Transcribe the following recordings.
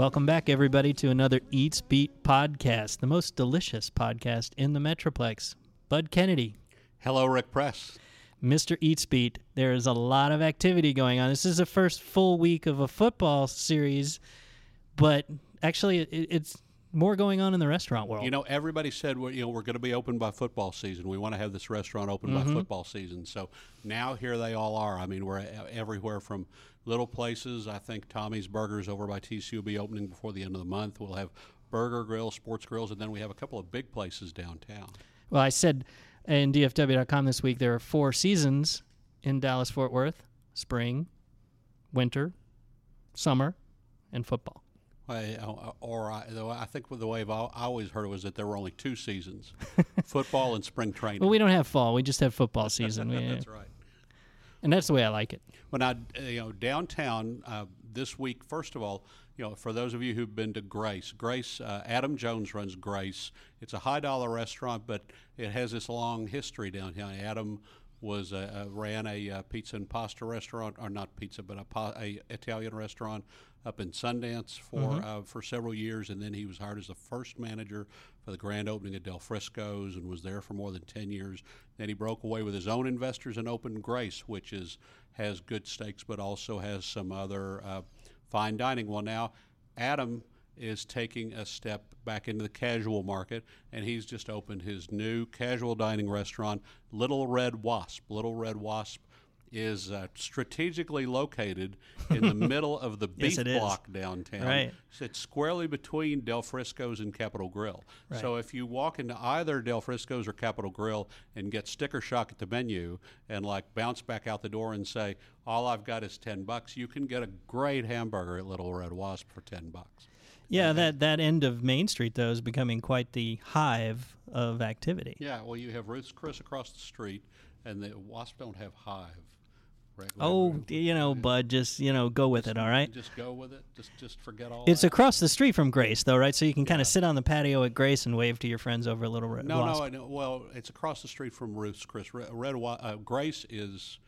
Welcome back, everybody, to another Eats Beat podcast, the most delicious podcast in the Metroplex. Bud Kennedy, Hello, Rick Press. Mr. Eats Beat. There is a lot of activity going on. This is the first full week of a football series, but actually, it, it's more going on in the restaurant world. You know, everybody said well, you know we're going to be open by football season. We want to have this restaurant open Mm-hmm. by football season. So now here they all are. I mean, we're everywhere from little places. I think Tommy's Burgers over by TC will be opening before the end of the month. We'll have Burger Grill, Sports Grills, and then we have a couple of big places downtown. well, I said in DFW.com this week there are four seasons in Dallas Fort Worth spring, winter, summer, and football. I, uh, or I, though I think the way I've I always heard it was that there were only two seasons: football and spring training. Well, we don't have fall, we just have football season. That's right. and that's the way I like it. When uh, you know, downtown uh, this week, first of all, you know, for those of you who've been to Grace, Grace, uh, Adam Jones runs Grace. It's a high dollar restaurant, but it has this long history downtown. Adam was uh, uh, ran a uh, pizza and pasta restaurant, or not pizza, but a, a Italian restaurant up in Sundance for uh, for several years, and then he was hired as the first manager for the grand opening of Del Frisco's, and was there for more than ten years. Then he broke away with his own investors and opened Grace, which is has good steaks, but also has some other uh, fine dining. Well, now Adam is taking a step back into the casual market, and he's just opened his new casual dining restaurant, Little Red Wasp. Little Red Wasp is uh, strategically located in the middle of the Yes, beef is. block downtown. Right. It's squarely between Del Frisco's and Capital Grille. Right. So if you walk into either Del Frisco's or Capital Grille and get sticker shock at the menu and like bounce back out the door and say, "All I've got is ten bucks," you can get a great hamburger at Little Red Wasp for ten bucks. Yeah, that, that end of Main Street, though, is becoming quite the hive of activity. Yeah, well, you have Ruth's Chris across the street, and the Wasp don't have Hive. Right? Oh, you know, Bud, just, you know, go with it, all right? Just go with it. Just just forget all. It's that. across the street from Grace, though, right? So you can kind of sit on the patio at Grace and wave to your friends over a little red No, wasp. no, I know. Well, it's across the street from Ruth's Chris. Red, Red uh, Grace is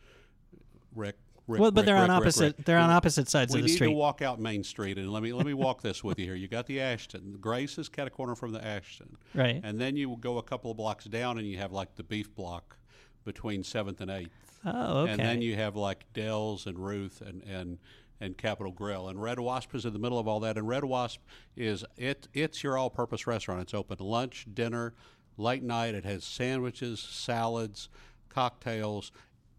Rick. Rick well, but Rick, they're on Rick, Rick, opposite. They're on opposite sides We of the street. We need to walk out Main Street, and let me let me walk this with you here. You got the Ashton. Grace is cat a corner from the Ashton, Right. And then you go a couple of blocks down, and you have like the beef block between Seventh and Eighth. oh, okay. And then you have like Dell's and Ruth and and and Capital Grille. And Red Wasp is in the middle of all that. And Red Wasp is it it's your all-purpose restaurant. It's open lunch, dinner, late night. It has sandwiches, salads, cocktails.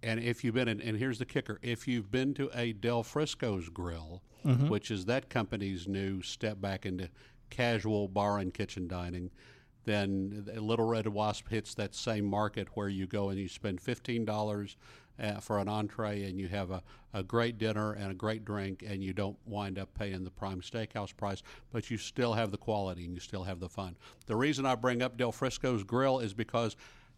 And if you've been in, and here's the kicker: if you've been to a Del Frisco's Grill, which is that company's new step back into casual bar and kitchen dining, then the Little Red Wasp hits that same market where you go and you spend fifteen dollars uh, for an entree and you have a, a great dinner and a great drink and you don't wind up paying the prime steakhouse price, but you still have the quality and you still have the fun. The reason I bring up Del Frisco's Grill is because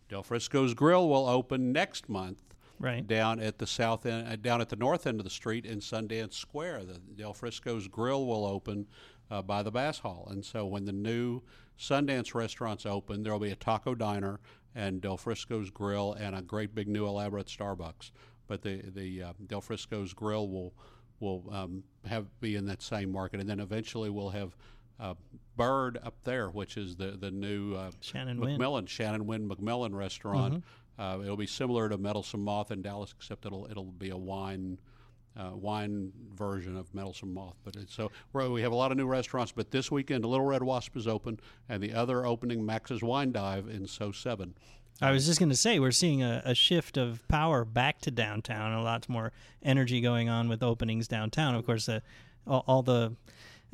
Del Frisco's Grill will open next month Right. down at the south end, uh, down at the north end of the street in Sundance Square. The Del Frisco's Grill will open uh, by the Bass Hall, and so when the new Sundance restaurants open, there will be a taco diner and Del Frisco's Grill and a great big new elaborate Starbucks. But the the uh, Del Frisco's Grill will will um, have be in that same market, and then eventually we'll have. Uh, Bird up there, which is the the new uh, Shannon Wynn. McMillan Shannon Wynn McMillan restaurant. Uh, it'll be similar to Meddlesome Moth in Dallas, except it'll it'll be a wine uh, wine version of Meddlesome Moth. But it's, so we have a lot of new restaurants. But this weekend, Little Red Wasp is open, and the other opening, Max's Wine Dive in So Seven. I was just going to say we're seeing a, a shift of power back to downtown. A lot more energy going on with openings downtown. Of course, uh, all, all the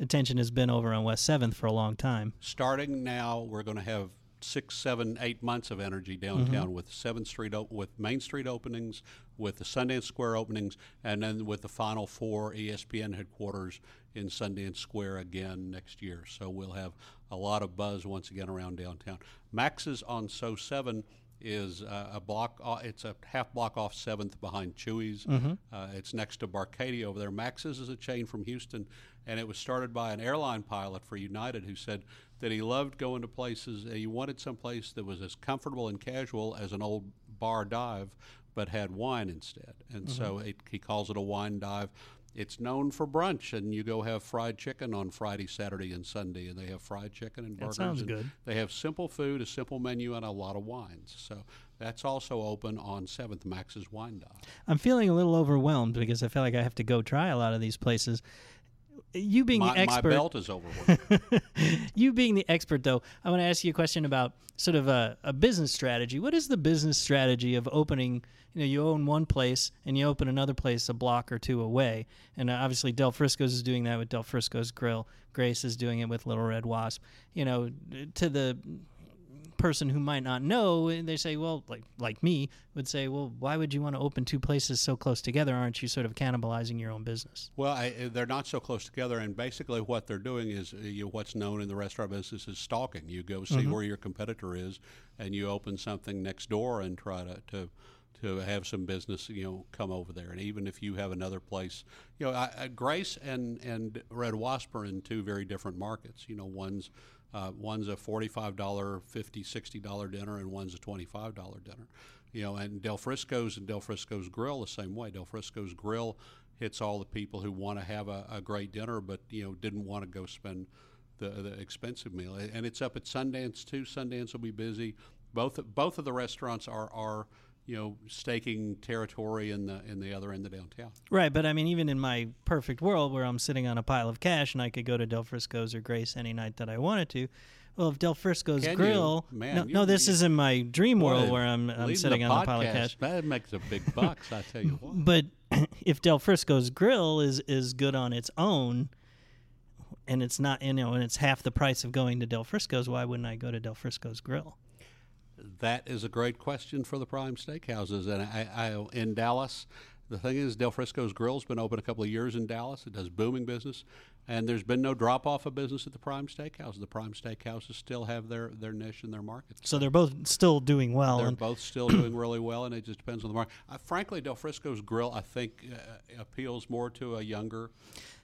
attention has been over on West Seventh for a long time. Starting now, we're going to have six, seven, eight months of energy downtown mm-hmm. with Seventh Street, op- with Main Street openings, with the Sundance Square openings, and then with the final four ESPN headquarters in Sundance Square again next year. So we'll have a lot of buzz once again around downtown. Max's on So Seven is uh, a block. Uh, it's a half block off Seventh behind Chuy's. Mm-hmm. Uh, it's next to Barcadia over there. Max's is a chain from Houston, and it was started by an airline pilot for United who said that he loved going to places. He wanted some place that was as comfortable and casual as an old bar dive, but had wine instead. And so it, he calls it a wine dive. It's known for brunch, and you go have fried chicken on Friday, Saturday, and Sunday, and they have fried chicken and burgers. That sounds and good. They have simple food, a simple menu, and a lot of wines. So that's also open on Seventh Max's Wine Dive. I'm feeling a little overwhelmed because I feel like I have to go try a lot of these places. You being My, the my expert, belt is overworked. you being the expert, though, I want to ask you a question about sort of a, a business strategy. What is the business strategy of opening? You know, you own one place and you open another place a block or two away, and uh, obviously Del Frisco's is doing that with Del Frisco's Grill. Grace is doing it with Little Red Wasp. You know, to the person who might not know, they say, well, like like me would say, well, why would you want to open two places so close together? Aren't you sort of cannibalizing your own business? Well, I, uh, they're not so close together, and basically what they're doing is uh, you, what's known in the restaurant business is stalking. You go see where your competitor is, and you open something next door and try to, to to have some business, you know, come over there. And even if you have another place, you know, I, I, Grace and and Red Wasp are in two very different markets. You know, one's uh, one's a forty-five dollar, fifty, sixty dollar dinner, and one's a twenty-five dollar dinner. You know, and Del Frisco's and Del Frisco's Grill the same way. Del Frisco's Grill hits all the people who want to have a, a great dinner, but you know didn't want to go spend the, the expensive meal. And it's up at Sundance too. Sundance will be busy. Both both of the restaurants are are you know staking territory in the in the other end of downtown. Right, but I mean, even in my perfect world where I'm sitting on a pile of cash and I could go to Del Frisco's or Grace any night that I wanted to, well, if Del Frisco's Can? Grill, Man, no, no, this is in my dream world where I'm, I'm sitting on a pile of cash. That makes a big bucks, I tell you what. But if Del Frisco's Grill is is good on its own, and it's not, you know, and it's half the price of going to Del Frisco's, why wouldn't I go to Del Frisco's Grill? That is a great question for the prime steakhouses. And I, I in Dallas, the thing is, Del Frisco's Grill's been open a couple of years in Dallas. It does booming business, and there's been no drop off of business at the prime steakhouse. The prime steakhouses still have their, their niche in their market. So they're both still doing well. They're both still doing really well, and it just depends on the market. Uh, frankly, Del Frisco's Grill, I think, uh, appeals more to a younger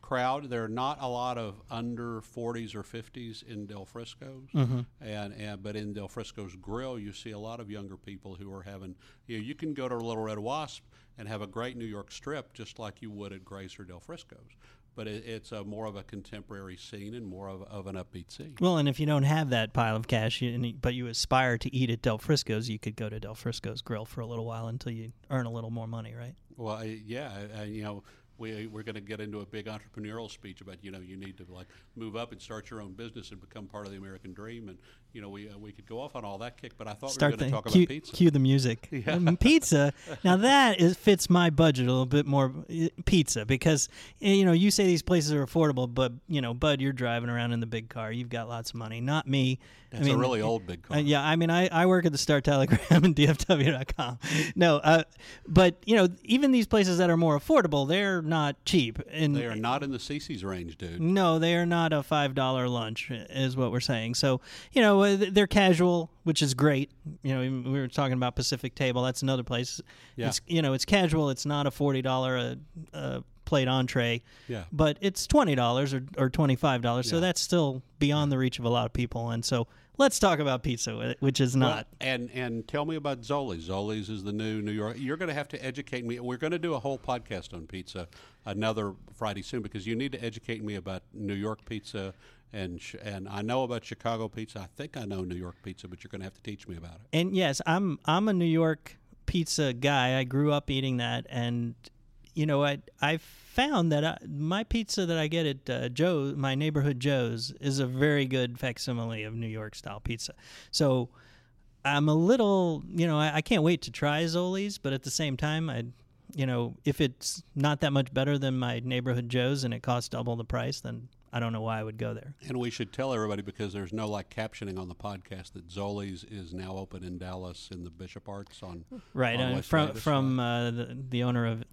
crowd. There are not a lot of under 40s or 50s in Del Frisco's, mm-hmm. and, and but in Del Frisco's Grill, you see a lot of younger people who are having. You know, you can go to Little Red Wasp and have a great New York strip just like you would at Grace or Del Frisco's. But it, it's a more of a contemporary scene and more of, of an upbeat scene. Well, and if you don't have that pile of cash, you, but you aspire to eat at Del Frisco's, you could go to Del Frisco's Grill for a little while until you earn a little more money, right? Well, I, yeah, I, you know, we we're going to get into a big entrepreneurial speech about you know you need to like move up and start your own business and become part of the American dream, and you know we uh, we could go off on all that kick, but I thought Start we were going the to talk cue, about pizza. cue the music. Um, pizza. Now that is fits my budget a little bit more. uh, Pizza because eh, you know you say these places are affordable, but you know, Bud, you're driving around in the big car. You've got lots of money. Not me. That's I mean, a really old big car. Uh, yeah, I mean, I, I work at the Star Telegram and DFW.com. No, uh, but you know, even these places that are more affordable, they're not cheap. And They are not in the CC's range, dude. no, they are not a five dollar lunch, is what we're saying. So you know, uh, they're casual, which is great. You know, we were talking about Pacific Table. That's another place. Yeah. It's you know, it's casual. It's not a forty dollar a, a plate entree. Yeah. But it's twenty dollars or, or twenty five dollars. So that's still beyond the reach of a lot of people. And so let's talk about pizza, which is Well, not. and and tell me about Zoli's. Zoli's is the new New York. You're going to have to educate me. We're going to do a whole podcast on pizza another Friday soon because you need to educate me about New York pizza. And sh- and I know about Chicago pizza. I think I know New York pizza, but you're going to have to teach me about it. And yes, I'm I'm a New York pizza guy. I grew up eating that, and you know, I I found that I, my pizza that I get at uh, Joe, my neighborhood Joe's, is a very good facsimile of New York style pizza. So I'm a little, you know, I, I can't wait to try Zoli's, but at the same time, I, you know, if it's not that much better than my neighborhood Joe's and it costs double the price, then I don't know why I would go there. And we should tell everybody because there's no like captioning on the podcast that Zoli's is now open in Dallas in the Bishop Arts on Right, on uh, from from uh, the, the owner of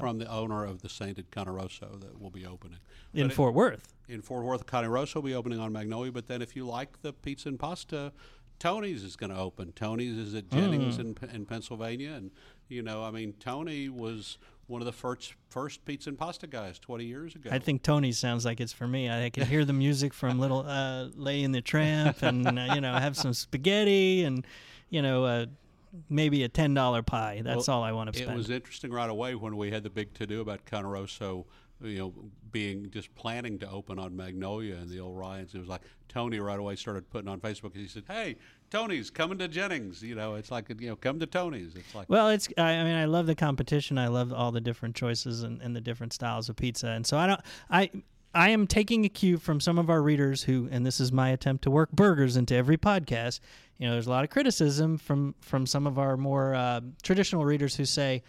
From the owner of the Sainted Cane Rosso that will be opening. in But it- Fort Worth. in Fort Worth, Cane Rosso will be opening on Magnolia. But then, if you like the pizza and pasta, Tony's is going to open. Tony's is at Jennings in, in Pennsylvania, and you know, I mean, Tony was one of the first first pizza and pasta guys 20 years ago. I think Tony sounds like it's for me. I can hear the music from Little uh, Lady and the Tramp, and uh, you know, have some spaghetti, and you know, uh, maybe a ten dollar pie. That's Well, all I want to spend. It was interesting right away when we had the big to do about Cane Rosso, you know, being just planning to open on Magnolia and the old Ryans. It was like Tony right away started putting on Facebook. He said, "Hey, Tony's coming to Jennings." You know, it's like you know, come to Tony's. It's like Well, it's. I, I mean, I love the competition. I love all the different choices and, and the different styles of pizza. And so I don't. I I am taking a cue from some of our readers who, and this is my attempt to work burgers into every podcast. You know, there's a lot of criticism from from some of our more uh, traditional readers who say,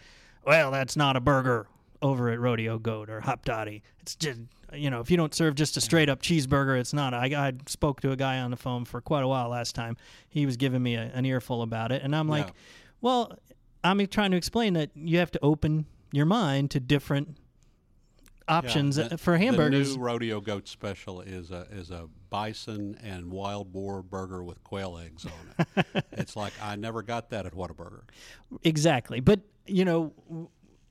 "Well, that's not a burger over at Rodeo Goat or Hopdoddy. It's just." You know, if you don't serve just a straight up cheeseburger, it's not. I, I spoke to a guy on the phone for quite a while last time. He was giving me a, an earful about it, and I'm like, Yeah. well, I'm trying to explain that you have to open your mind to different options Yeah, for hamburgers. The new rodeo goat special is a is a bison and wild boar burger with quail eggs on it. it's like I never got that at Whataburger. Exactly. But, you know,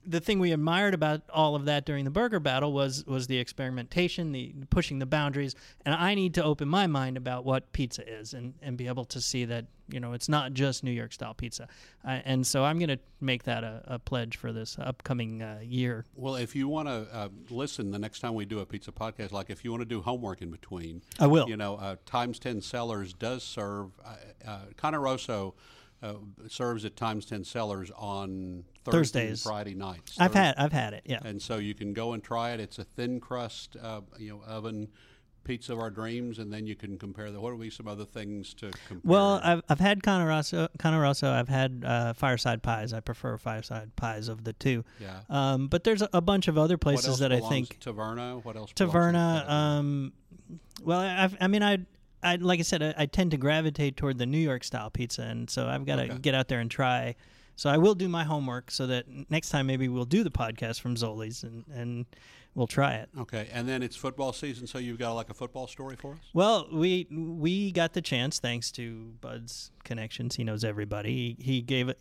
the thing we admired about all of that during the burger battle was was the experimentation, the pushing the boundaries, and I need to open my mind about what pizza is and, and be able to see that you know it's not just New York style pizza, uh, and so I'm going to make that a, a pledge for this upcoming uh, year. Well, if you want to uh, listen the next time we do a pizza podcast, like if you want to do homework in between, I will. You know, uh, Times Ten Cellars does serve. Uh, uh, Cane Rosso uh, serves at Times Ten Cellars on Thursday and Thursdays. Friday nights. I've Thurs- had I've had it. Yeah. and so you can go and try it. It's a thin crust, uh, you know, oven pizza of our dreams, and then you can compare the. What would be some other things to compare? Well, I've, I've had Cane Rosso, Conoroso. I've had uh, fireside pies. I prefer fireside pies of the two. yeah. Um, but there's a, a bunch of other places that I think Taverna. What else? Taverna. Um, well, I, I mean, I, I like I said, I, I tend to gravitate toward the New York style pizza, and so I've got to Okay. get out there and try. So I will do my homework so that next time maybe we'll do the podcast from Zoli's and and we'll try it. Okay, and then it's football season, so you've got like a football story for us. Well, we we got the chance thanks to Bud's connections. He knows everybody. He, he gave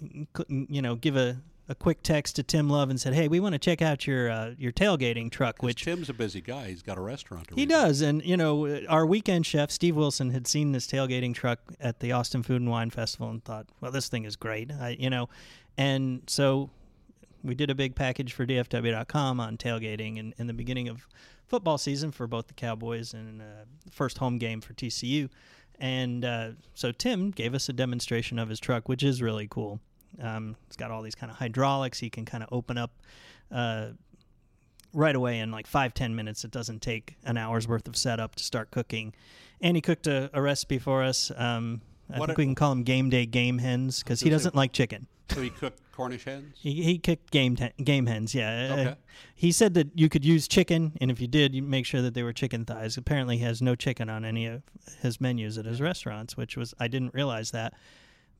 you know, give a, a quick text to Tim Love and said, "Hey, we want to check out your uh, your tailgating truck." Which Tim's a busy guy. He's got a restaurant. To he does, and you know, our weekend chef Steve Wilson had seen this tailgating truck at the Austin Food and Wine Festival and thought, "Well, this thing is great," I, you know, and so we did a big package for DFW.com on tailgating in, in the beginning of football season for both the Cowboys and uh, the first home game for TCU. And uh, so Tim gave us a demonstration of his truck, which is really cool. Um, it's got all these kind of hydraulics. He can kind of open up uh, right away in like five ten minutes. It doesn't take an hour's worth of setup to start cooking. And he cooked a, a recipe for us. Um, I What think a- we can call him game day game hens because he gonna say- doesn't like chicken. So he cooked Cornish hens. He, he cooked game te- game hens. Yeah. Uh, Okay. he said that you could use chicken, and if you did, you make sure that they were chicken thighs. Apparently, he has no chicken on any of his menus at his restaurants, which was I didn't realize that,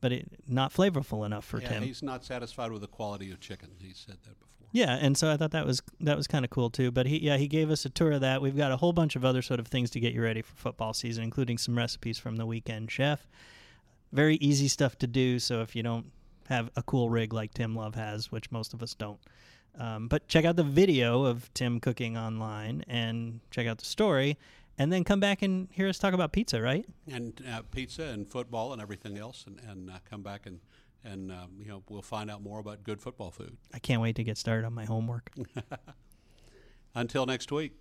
but it not flavorful enough for yeah, Tim. he's not satisfied with the quality of chicken. He said that before. Yeah, and so I thought that was that was kind of cool too. But he yeah he gave us a tour of that. We've got a whole bunch of other sort of things to get you ready for football season, including some recipes from the weekend chef. Very easy stuff to do. So if you don't have a cool rig like Tim Love has, which most of us don't, um, but check out the video of Tim cooking online and check out the story, and then come back and hear us talk about pizza. Right? and uh, pizza and football and everything else, and, and uh, come back and and um, you know we'll find out more about good football food. I can't wait to get started on my homework. Until next week,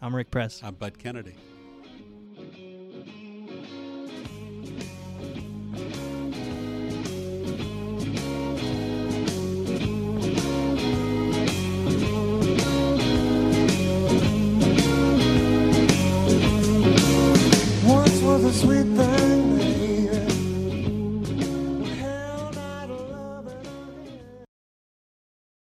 I'm Rick Press. I'm Bud Kennedy. Sweet thing